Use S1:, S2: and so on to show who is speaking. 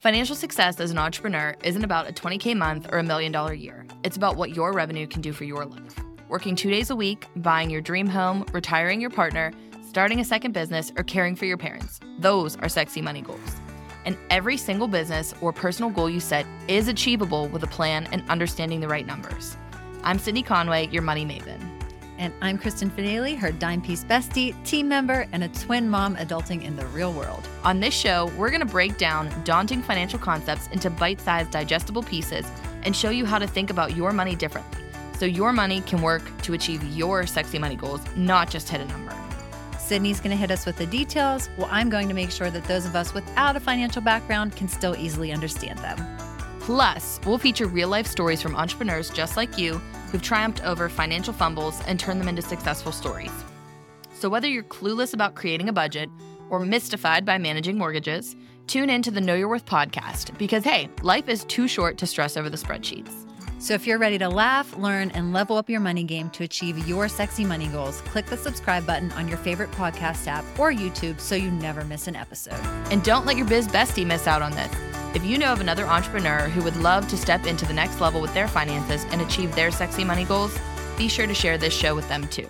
S1: Financial success as an entrepreneur isn't about a 20K month or a million dollar year. It's about what your revenue can do for your life. Working two days a week, buying your dream home, retiring your partner, starting a second business, or caring for your parents. Those are sexy money goals. And every single business or personal goal you set is achievable with a plan and understanding the right numbers. I'm Sydney Conway, your money maven.
S2: And I'm Kristen Fideli, her dime piece bestie, team member, and a twin mom adulting in the real world.
S1: On this show, we're going to break down daunting financial concepts into bite sized, digestible pieces and show you how to think about your money differently so your money can work to achieve your sexy money goals, not just hit a number.
S2: Sydney's going to hit us with the details, while I'm going to make sure that those of us without a financial background can still easily understand them.
S1: Plus, we'll feature real life stories from entrepreneurs just like you who've triumphed over financial fumbles and turned them into successful stories. So, whether you're clueless about creating a budget or mystified by managing mortgages, tune in to the Know Your Worth podcast because, hey, life is too short to stress over the spreadsheets.
S2: So, if you're ready to laugh, learn, and level up your money game to achieve your sexy money goals, click the subscribe button on your favorite podcast app or YouTube so you never miss an episode.
S1: And don't let your biz bestie miss out on this. If you know of another entrepreneur who would love to step into the next level with their finances and achieve their sexy money goals, be sure to share this show with them too.